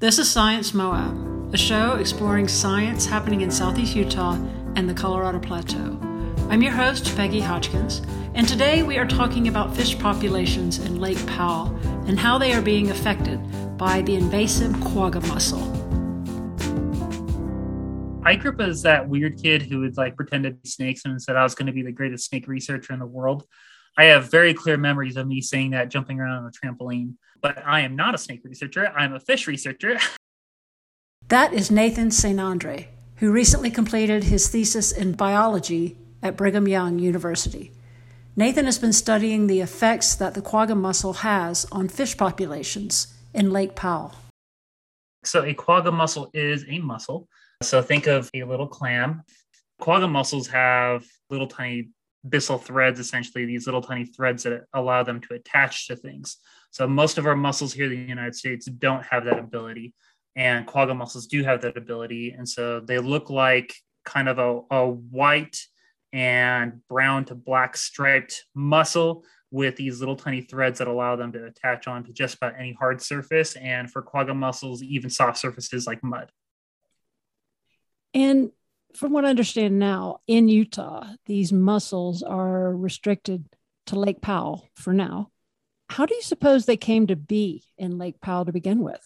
This is Science Moab, a show exploring science happening in southeast Utah and the Colorado Plateau. I'm your host, Peggy Hodgkins, and today we are talking about fish populations in Lake Powell and how they are being affected by the invasive quagga mussel. I grew up as that weird kid who would like pretend to be snakes and said I was going to be the greatest snake researcher in the world. I have very clear memories of me saying that jumping around on a trampoline. But I am not a snake researcher, I'm a fish researcher. That is Nathan St. Andre, who recently completed his thesis in biology at Brigham Young University. Nathan has been studying the effects that the quagga mussel has on fish populations in Lake Powell. So, a quagga mussel is a mussel. So, think of a little clam. Quagga mussels have little tiny byssal threads, essentially, these little tiny threads that allow them to attach to things. So most of our mussels here in the United States don't have that ability, and quagga mussels do have that ability. And so they look like kind of a, a white and brown to black striped mussel with these little tiny threads that allow them to attach on to just about any hard surface. And for quagga mussels, even soft surfaces like mud. And from what I understand now, in Utah, these mussels are restricted to Lake Powell for now. How do you suppose they came to be in Lake Powell to begin with?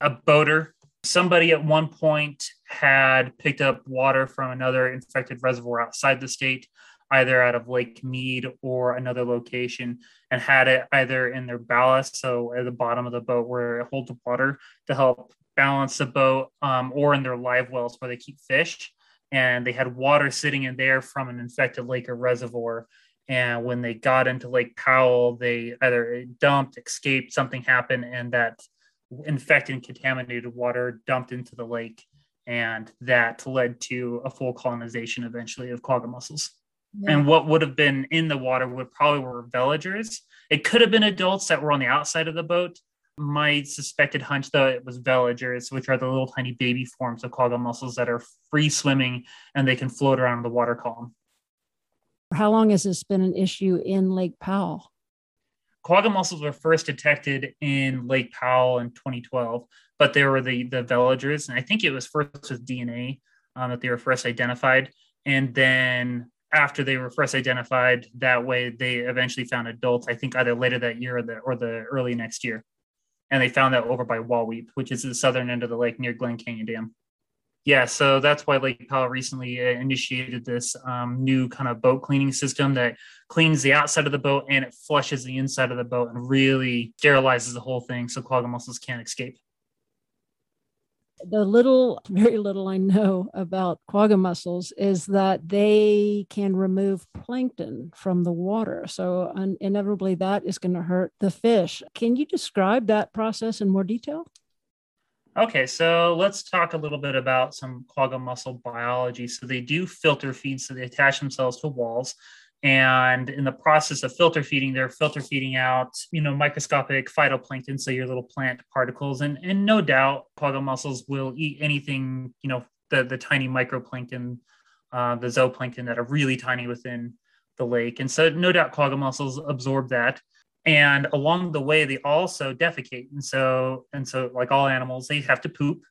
A boater. Somebody at one point had picked up water from another infected reservoir outside the state, either out of Lake Mead or another location, and had it either in their ballast, so at the bottom of the boat where it holds water to help balance the boat, um, or in their live wells where they keep fish. And they had water sitting in there from an infected lake or reservoir and when they got into Lake Powell, they either dumped, escaped, something happened, and that infected and contaminated water dumped into the lake. And that led to a full colonization eventually of quagga mussels. Yeah. And what would have been in the water would probably were veligers. It could have been adults that were on the outside of the boat. My suspected hunch, though, it was veligers, which are the little tiny baby forms of quagga mussels that are free swimming and they can float around the water column. How long has this been an issue in Lake Powell? Quagga mussels were first detected in Lake Powell in 2012, but there were the the veligers, and I think it was first with DNA um, that they were first identified, and then after they were first identified that way, they eventually found adults. I think either later that year or the or the early next year, and they found that over by Wahweap, which is the southern end of the lake near Glen Canyon Dam yeah, so that's why Lake Powell recently uh, initiated this um, new kind of boat cleaning system that cleans the outside of the boat and it flushes the inside of the boat and really sterilizes the whole thing so quagga mussels can't escape. The little, very little I know about quagga mussels is that they can remove plankton from the water. So, un- inevitably, that is going to hurt the fish. Can you describe that process in more detail? Okay, so let's talk a little bit about some quagga mussel biology. So they do filter feed, so they attach themselves to walls. And in the process of filter feeding, they're filter feeding out, you know, microscopic phytoplankton, so your little plant particles. And and no doubt, quagga mussels will eat anything, you know, the the tiny microplankton, uh, the zooplankton that are really tiny within the lake. And so no doubt, quagga mussels absorb that and along the way they also defecate. And so and so like all animals they have to poop.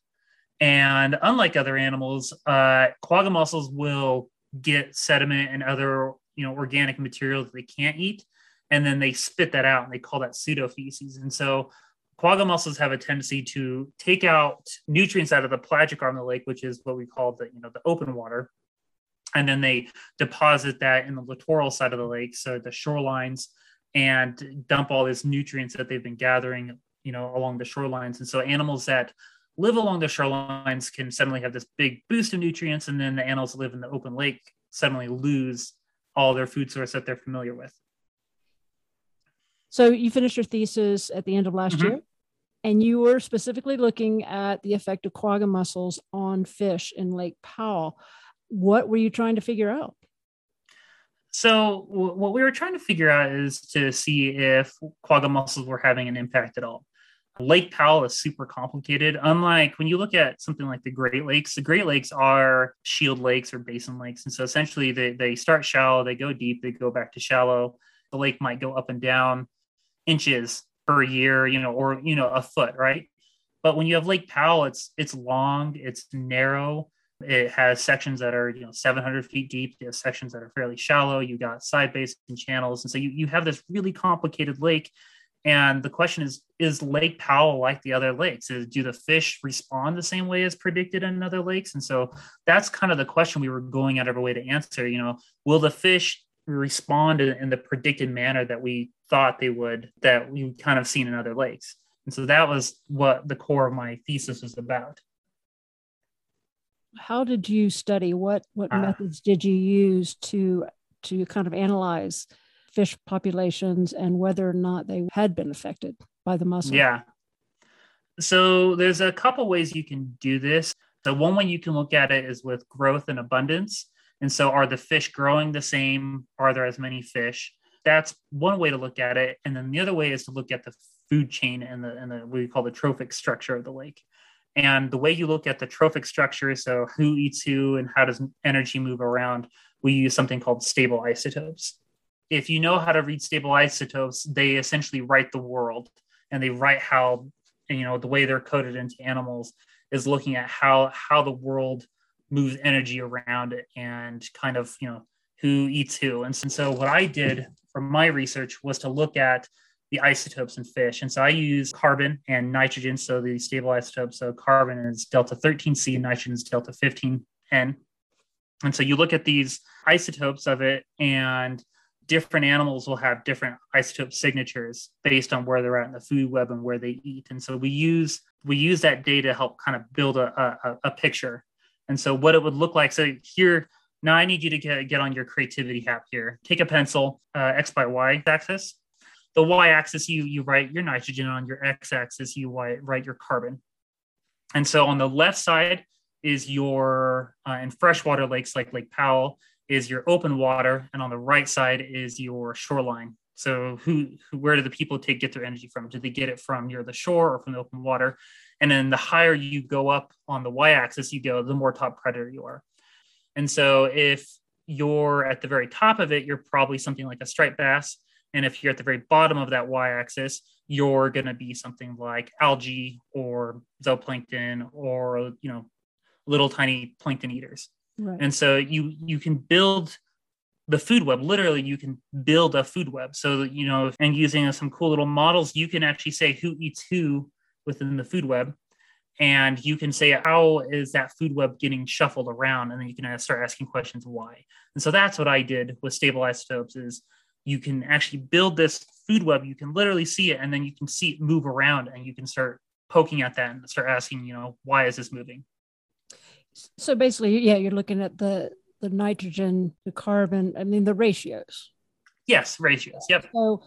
And unlike other animals uh, quagga mussels will get sediment and other you know organic material that they can't eat. And then they spit that out and they call that pseudofeces. And so quagga mussels have a tendency to take out nutrients out of the pelagic arm of the lake which is what we call the you know the open water. And then they deposit that in the littoral side of the lake so the shorelines and dump all these nutrients that they've been gathering, you know, along the shorelines. And so animals that live along the shorelines can suddenly have this big boost of nutrients, and then the animals that live in the open lake suddenly lose all their food source that they're familiar with. So you finished your thesis at the end of last mm-hmm. year, and you were specifically looking at the effect of quagga mussels on fish in Lake Powell. What were you trying to figure out? So w- what we were trying to figure out is to see if quagga mussels were having an impact at all. Lake Powell is super complicated. Unlike when you look at something like the Great Lakes, the Great Lakes are shield lakes or basin lakes. And so essentially they, they start shallow, they go deep, they go back to shallow. The lake might go up and down inches per year, you know, or, you know, a foot, right? But when you have Lake Powell, it's it's long, it's narrow. It has sections that are you know 700 feet deep. You have sections that are fairly shallow. You got side basin channels, and so you you have this really complicated lake. And the question is: Is Lake Powell like the other lakes? Do the fish respond the same way as predicted in other lakes? And so that's kind of the question we were going out of our way to answer. You know, will the fish respond in the predicted manner that we thought they would, that we kind of seen in other lakes? And so that was what the core of my thesis was about. How did you study? What what uh, methods did you use to to kind of analyze fish populations and whether or not they had been affected by the mussel? Yeah. So there's a couple ways you can do this. So one way you can look at it is with growth and abundance. And so are the fish growing the same? Are there as many fish? That's one way to look at it. And then the other way is to look at the food chain and the and the what we call the trophic structure of the lake. And the way you look at the trophic structure, so who eats who and how does energy move around, we use something called stable isotopes. If you know how to read stable isotopes, they essentially write the world and they write how, you know, the way they're coded into animals is looking at how how the world moves energy around and kind of, you know, who eats who. And so what I did for my research was to look at the isotopes in fish. And so I use carbon and nitrogen, so the stable isotopes. So carbon is delta 13C and nitrogen is delta 15N. And so you look at these isotopes of it, and different animals will have different isotope signatures based on where they're at in the food web and where they eat. And so we use we use that data to help kind of build a, a, a picture. And so what it would look like. So here now I need you to get, get on your creativity hat here. Take a pencil, uh, X by Y axis, the y-axis you you write your nitrogen on your x-axis you write your carbon. And so on the left side is your uh, in freshwater lakes like lake powell is your open water and on the right side is your shoreline. So who, who where do the people take get their energy from? Do they get it from near the shore or from the open water? And then the higher you go up on the y-axis you go the more top predator you are. And so if you're at the very top of it you're probably something like a striped bass and if you're at the very bottom of that y axis, you're going to be something like algae or zooplankton or, you know, little tiny plankton eaters. Right. And so you you can build the food web literally you can build a food web so that you know and using some cool little models you can actually say who eats who within the food web and you can say how is that food web getting shuffled around and then you can start asking questions why and so that's what i did with stable isotopes is you can actually build this food web. You can literally see it, and then you can see it move around, and you can start poking at that and start asking, you know, why is this moving? So basically, yeah, you're looking at the the nitrogen, the carbon. I mean, the ratios. Yes, ratios. Yep. So,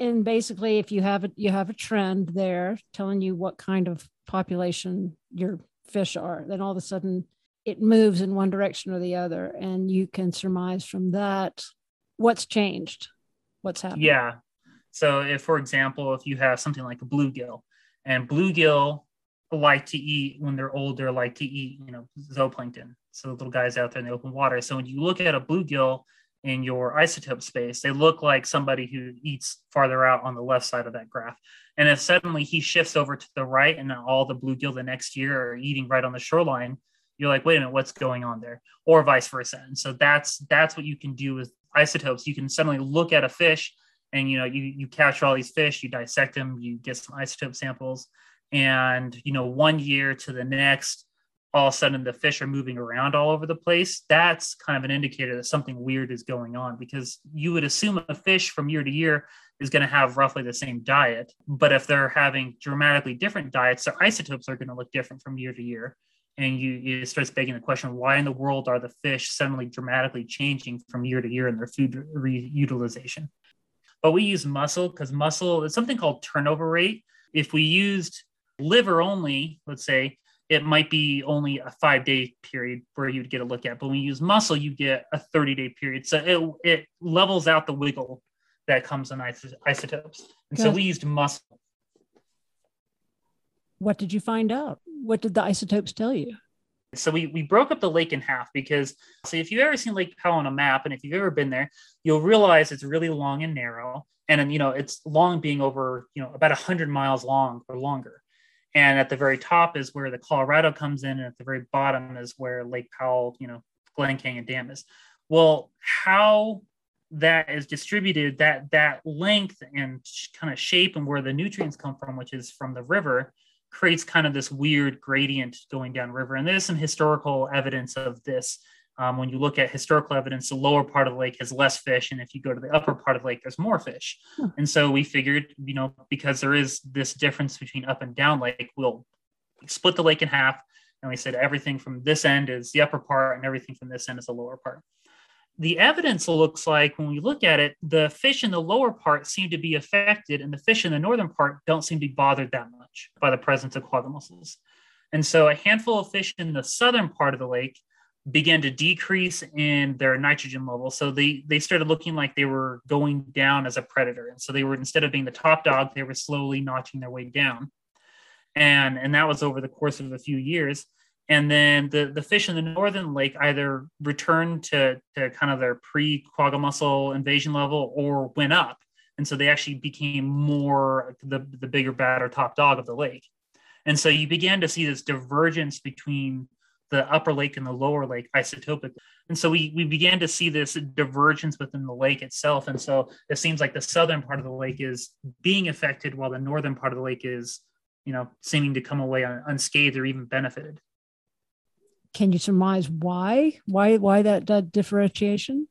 and basically, if you have a you have a trend there telling you what kind of population your fish are, then all of a sudden it moves in one direction or the other, and you can surmise from that what's changed? What's happened? Yeah. So if for example if you have something like a bluegill and bluegill like to eat when they're older like to eat you know zooplankton. So the little guys out there in the open water. So when you look at a bluegill in your isotope space they look like somebody who eats farther out on the left side of that graph. And if suddenly he shifts over to the right and all the bluegill the next year are eating right on the shoreline you're like wait a minute what's going on there? Or vice versa. And so that's that's what you can do with isotopes, you can suddenly look at a fish and you know you you capture all these fish, you dissect them, you get some isotope samples, and you know one year to the next, all of a sudden the fish are moving around all over the place. That's kind of an indicator that something weird is going on because you would assume a fish from year to year is going to have roughly the same diet, but if they're having dramatically different diets, their isotopes are going to look different from year to year and you it starts begging the question why in the world are the fish suddenly dramatically changing from year to year in their food reutilization but we use muscle because muscle is something called turnover rate. If we used liver only let's say it might be only a five day period where you'd get a look at. But when you use muscle you get a 30 day period. So it, it levels out the wiggle that comes in isotopes. And Good. so we used muscle what did you find out? What did the isotopes tell you? So we, we broke up the lake in half because so if you've ever seen Lake Powell on a map and if you've ever been there, you'll realize it's really long and narrow. And you know, it's long being over, you know, about 100 miles long or longer. And at the very top is where the Colorado comes in, and at the very bottom is where Lake Powell, you know, Glen Canyon Dam is. Well, how that is distributed, that that length and kind of shape and where the nutrients come from, which is from the river, creates kind of this weird gradient going down river. And there's some historical evidence of this. Um, when you look at historical evidence, the lower part of the lake has less fish, and if you go to the upper part of the lake, there's more fish. Hmm. And so we figured, you know, because there is this difference between up and down lake, we'll split the lake in half. And we said everything from this end is the upper part, and everything from this end is the lower part the evidence looks like when we look at it, the fish in the lower part seem to be affected, and the fish in the northern part don't seem to be bothered that much by the presence of quagga mussels. And so a handful of fish in the southern part of the lake began to decrease in their nitrogen level. So they they started looking like they were going down as a predator. And so they were instead of being the top dog, they were slowly notching their way down. And and that was over the course of a few years and then the, the fish in the northern lake either returned to, to kind of their pre quagga mussel invasion level or went up and so they actually became more the, the bigger badder top dog of the lake. And so you began to see this divergence between the upper lake and the lower lake isotopic and so we, we began to see this divergence within the lake itself. And so it seems like the southern part of the lake is being affected while the northern part of the lake is you know seeming to come away unscathed or even benefited. Can you surmise why why why that, that differentiation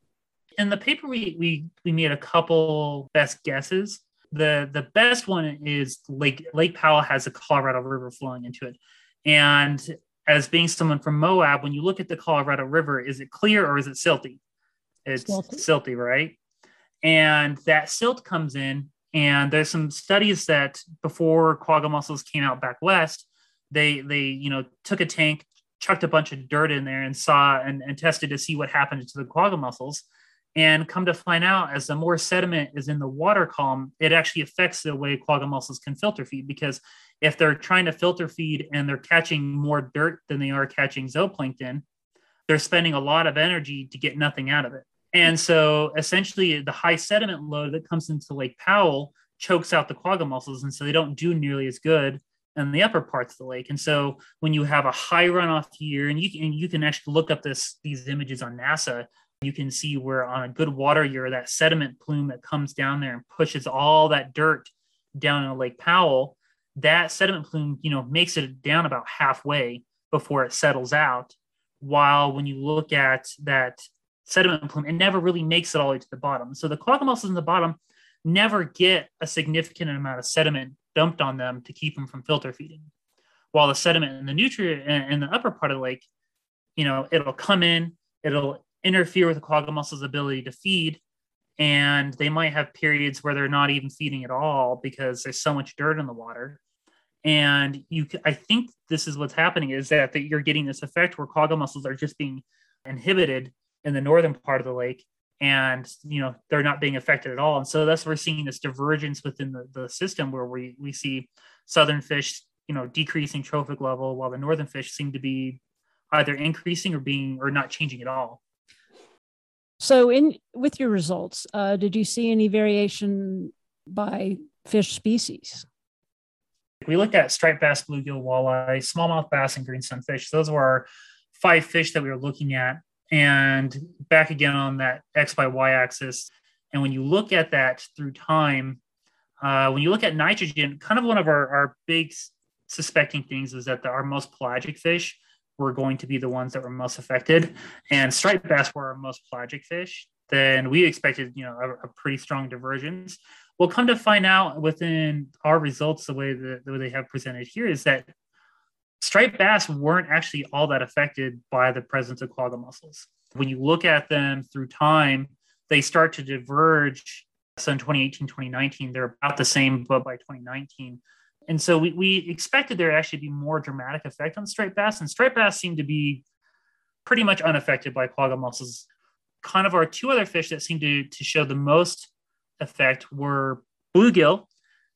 in the paper we, we we made a couple best guesses. The the best one is lake lake powell has a colorado river flowing into it. And as being someone from moab when you look at the colorado river is it clear or is it silty? It's silty, silty right? And that silt comes in and there's some studies that before quagga mussels came out back west they they you know took a tank chucked a bunch of dirt in there and saw and, and tested to see what happened to the quagga mussels. And come to find out, as the more sediment is in the water column, it actually affects the way quagga mussels can filter feed. Because if they're trying to filter feed and they're catching more dirt than they are catching zooplankton, they're spending a lot of energy to get nothing out of it. And so essentially, the high sediment load that comes into Lake Powell chokes out the quagga mussels. And so they don't do nearly as good in the upper parts of the lake. And so when you have a high runoff year, and you can you can actually look up this these images on NASA, you can see where on a good water year, that sediment plume that comes down there and pushes all that dirt down in Lake Powell, that sediment plume, you know, makes it down about halfway before it settles out. While when you look at that sediment plume, it never really makes it all the way to the bottom. So the quagga mussels in the bottom never get a significant amount of sediment dumped on them to keep them from filter feeding. While the sediment and the nutrient in the upper part of the lake, you know, it'll come in, it'll interfere with the quagga mussel's ability to feed, and they might have periods where they're not even feeding at all because there's so much dirt in the water. And you, I think this is what's happening is that, that you're getting this effect where quagga mussels are just being inhibited in the northern part of the lake and you know they're not being affected at all and so that's we're seeing this divergence within the, the system where we, we see southern fish you know decreasing trophic level while the northern fish seem to be either increasing or being or not changing at all so in with your results uh, did you see any variation by fish species? We looked at striped bass bluegill walleye smallmouth bass and green sunfish. Those were our five fish that we were looking at. And back again on that x by y axis. And when you look at that through time, uh, when you look at nitrogen, kind of one of our, our big suspecting things is that the, our most pelagic fish were going to be the ones that were most affected, and striped bass were our most pelagic fish. Then we expected, you know, a, a pretty strong divergence. We'll come to find out within our results, the way that the way they have presented here is that striped bass weren't actually all that affected by the presence of quagga mussels. When you look at them through time, they start to diverge. So in 2018, 2019, they're about the same, but by 2019. And so we, we expected there to actually be more dramatic effect on striped bass, and striped bass seem to be pretty much unaffected by quagga mussels. Kind of our two other fish that seemed to, to show the most effect were bluegill.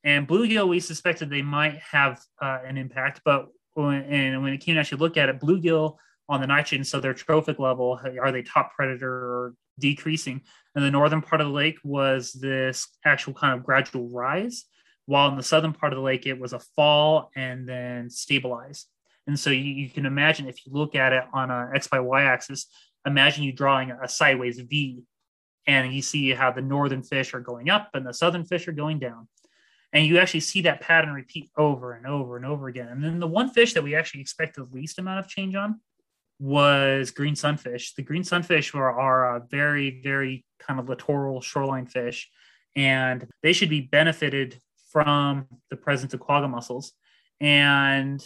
And bluegill, we suspected they might have uh, an impact, but and when it came to actually look at it, bluegill on the nitrogen, so their trophic level, are they top predator or decreasing? And the northern part of the lake was this actual kind of gradual rise, while in the southern part of the lake, it was a fall and then stabilize. And so you, you can imagine if you look at it on a X by Y axis, imagine you drawing a sideways V and you see how the northern fish are going up and the southern fish are going down. And you actually see that pattern repeat over and over and over again. And then the one fish that we actually expect the least amount of change on was green sunfish. The green sunfish are, are a very, very kind of littoral shoreline fish, and they should be benefited from the presence of quagga mussels. And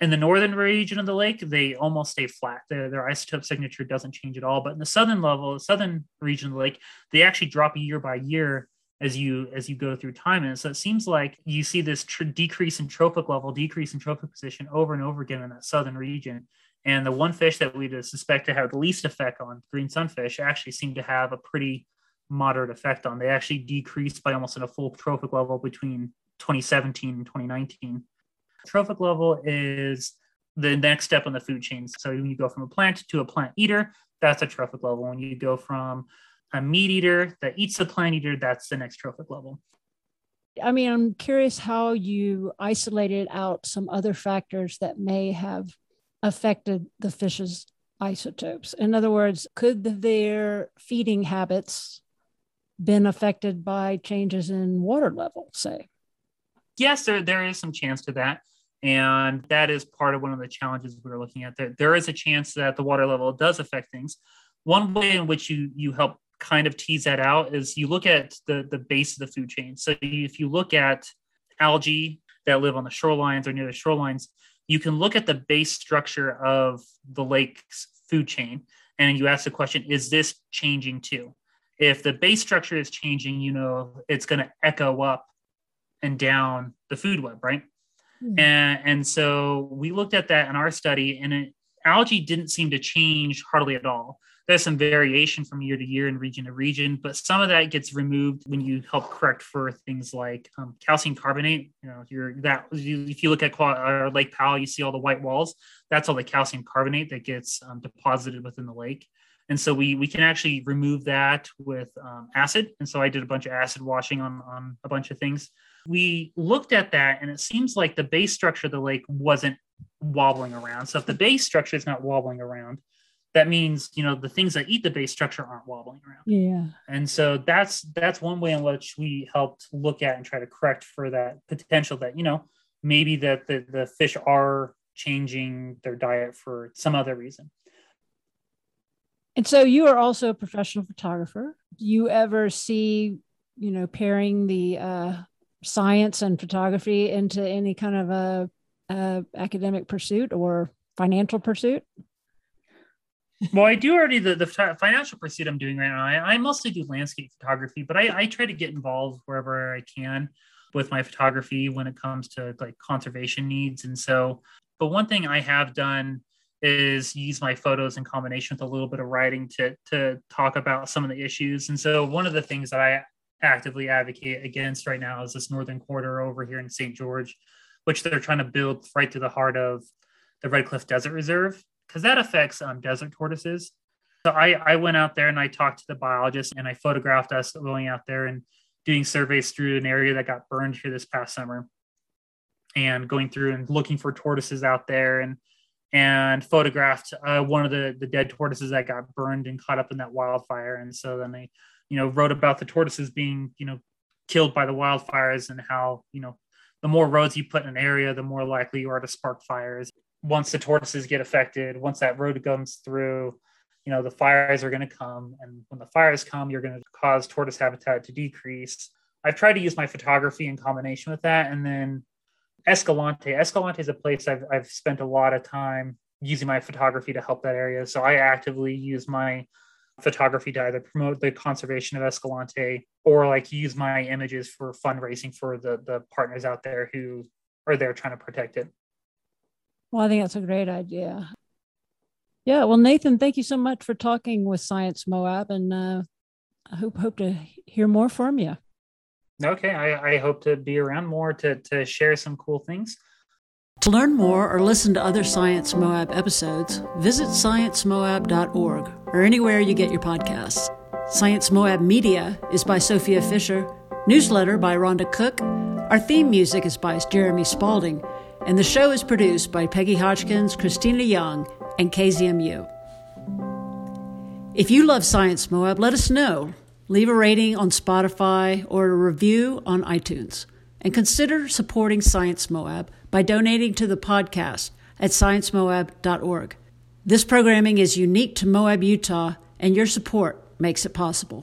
in the northern region of the lake, they almost stay flat. Their, their isotope signature doesn't change at all. But in the southern level, the southern region of the lake, they actually drop year by year as you as you go through time. And so it seems like you see this tr- decrease in trophic level, decrease in trophic position over and over again in that southern region. And the one fish that we suspect to have the least effect on green sunfish actually seemed to have a pretty moderate effect on. They actually decreased by almost in a full trophic level between 2017 and 2019. Trophic level is the next step on the food chain. So when you go from a plant to a plant eater, that's a trophic level. When you go from a meat eater that eats the plant eater, that's the next trophic level. I mean, I'm curious how you isolated out some other factors that may have affected the fish's isotopes. In other words, could their feeding habits been affected by changes in water level, say? Yes, there, there is some chance to that. And that is part of one of the challenges we are looking at. There, there is a chance that the water level does affect things. One way in which you you help kind of tease that out is you look at the the base of the food chain. So if you look at algae that live on the shorelines or near the shorelines, you can look at the base structure of the lake's food chain and you ask the question is this changing too if the base structure is changing you know it's going to echo up and down the food web right mm-hmm. and, and so we looked at that in our study and it, algae didn't seem to change hardly at all there's some variation from year to year and region to region, but some of that gets removed when you help correct for things like um, calcium carbonate. You know, you're that if you look at uh, Lake Powell, you see all the white walls. That's all the calcium carbonate that gets um, deposited within the lake. And so we we can actually remove that with um, acid. And so I did a bunch of acid washing on on a bunch of things. We looked at that, and it seems like the base structure of the lake wasn't wobbling around. So if the base structure is not wobbling around, that means you know the things that eat the base structure aren't wobbling around yeah and so that's that's one way in which we helped look at and try to correct for that potential that you know maybe that the, the fish are changing their diet for some other reason and so you are also a professional photographer do you ever see you know pairing the uh, science and photography into any kind of a, a academic pursuit or financial pursuit well, I do already the, the financial pursuit I'm doing right now. I, I mostly do landscape photography, but I, I try to get involved wherever I can with my photography when it comes to like conservation needs. And so, but one thing I have done is use my photos in combination with a little bit of writing to to talk about some of the issues. And so, one of the things that I actively advocate against right now is this northern corridor over here in St. George, which they're trying to build right to the heart of the Red Cliff Desert Reserve because that affects um, desert tortoises. So I, I went out there and I talked to the biologist and I photographed us going out there and doing surveys through an area that got burned here this past summer and going through and looking for tortoises out there and and photographed uh, one of the the dead tortoises that got burned and caught up in that wildfire and so then they you know wrote about the tortoises being you know killed by the wildfires and how you know the more roads you put in an area the more likely you are to spark fires once the tortoises get affected, once that road comes through, you know, the fires are going to come. And when the fires come, you're going to cause tortoise habitat to decrease. I've tried to use my photography in combination with that. And then Escalante. Escalante is a place I've, I've spent a lot of time using my photography to help that area. So I actively use my photography to either promote the conservation of Escalante or like use my images for fundraising for the, the partners out there who are there trying to protect it. Well, I think that's a great idea. Yeah. Well, Nathan, thank you so much for talking with Science Moab, and uh, I hope hope to hear more from you. Okay, I, I hope to be around more to to share some cool things. To learn more or listen to other Science Moab episodes, visit sciencemoab.org or anywhere you get your podcasts. Science Moab Media is by Sophia Fisher, newsletter by Rhonda Cook Our theme music is by Jeremy Spalding, and the show is produced by Peggy Hodgkins, Christina Young, and KZMU. If you love Science Moab, let us know. Leave a rating on Spotify or a review on iTunes. And consider supporting Science Moab by donating to the podcast at sciencemoab.org. This programming is unique to Moab, Utah, and your support makes it possible.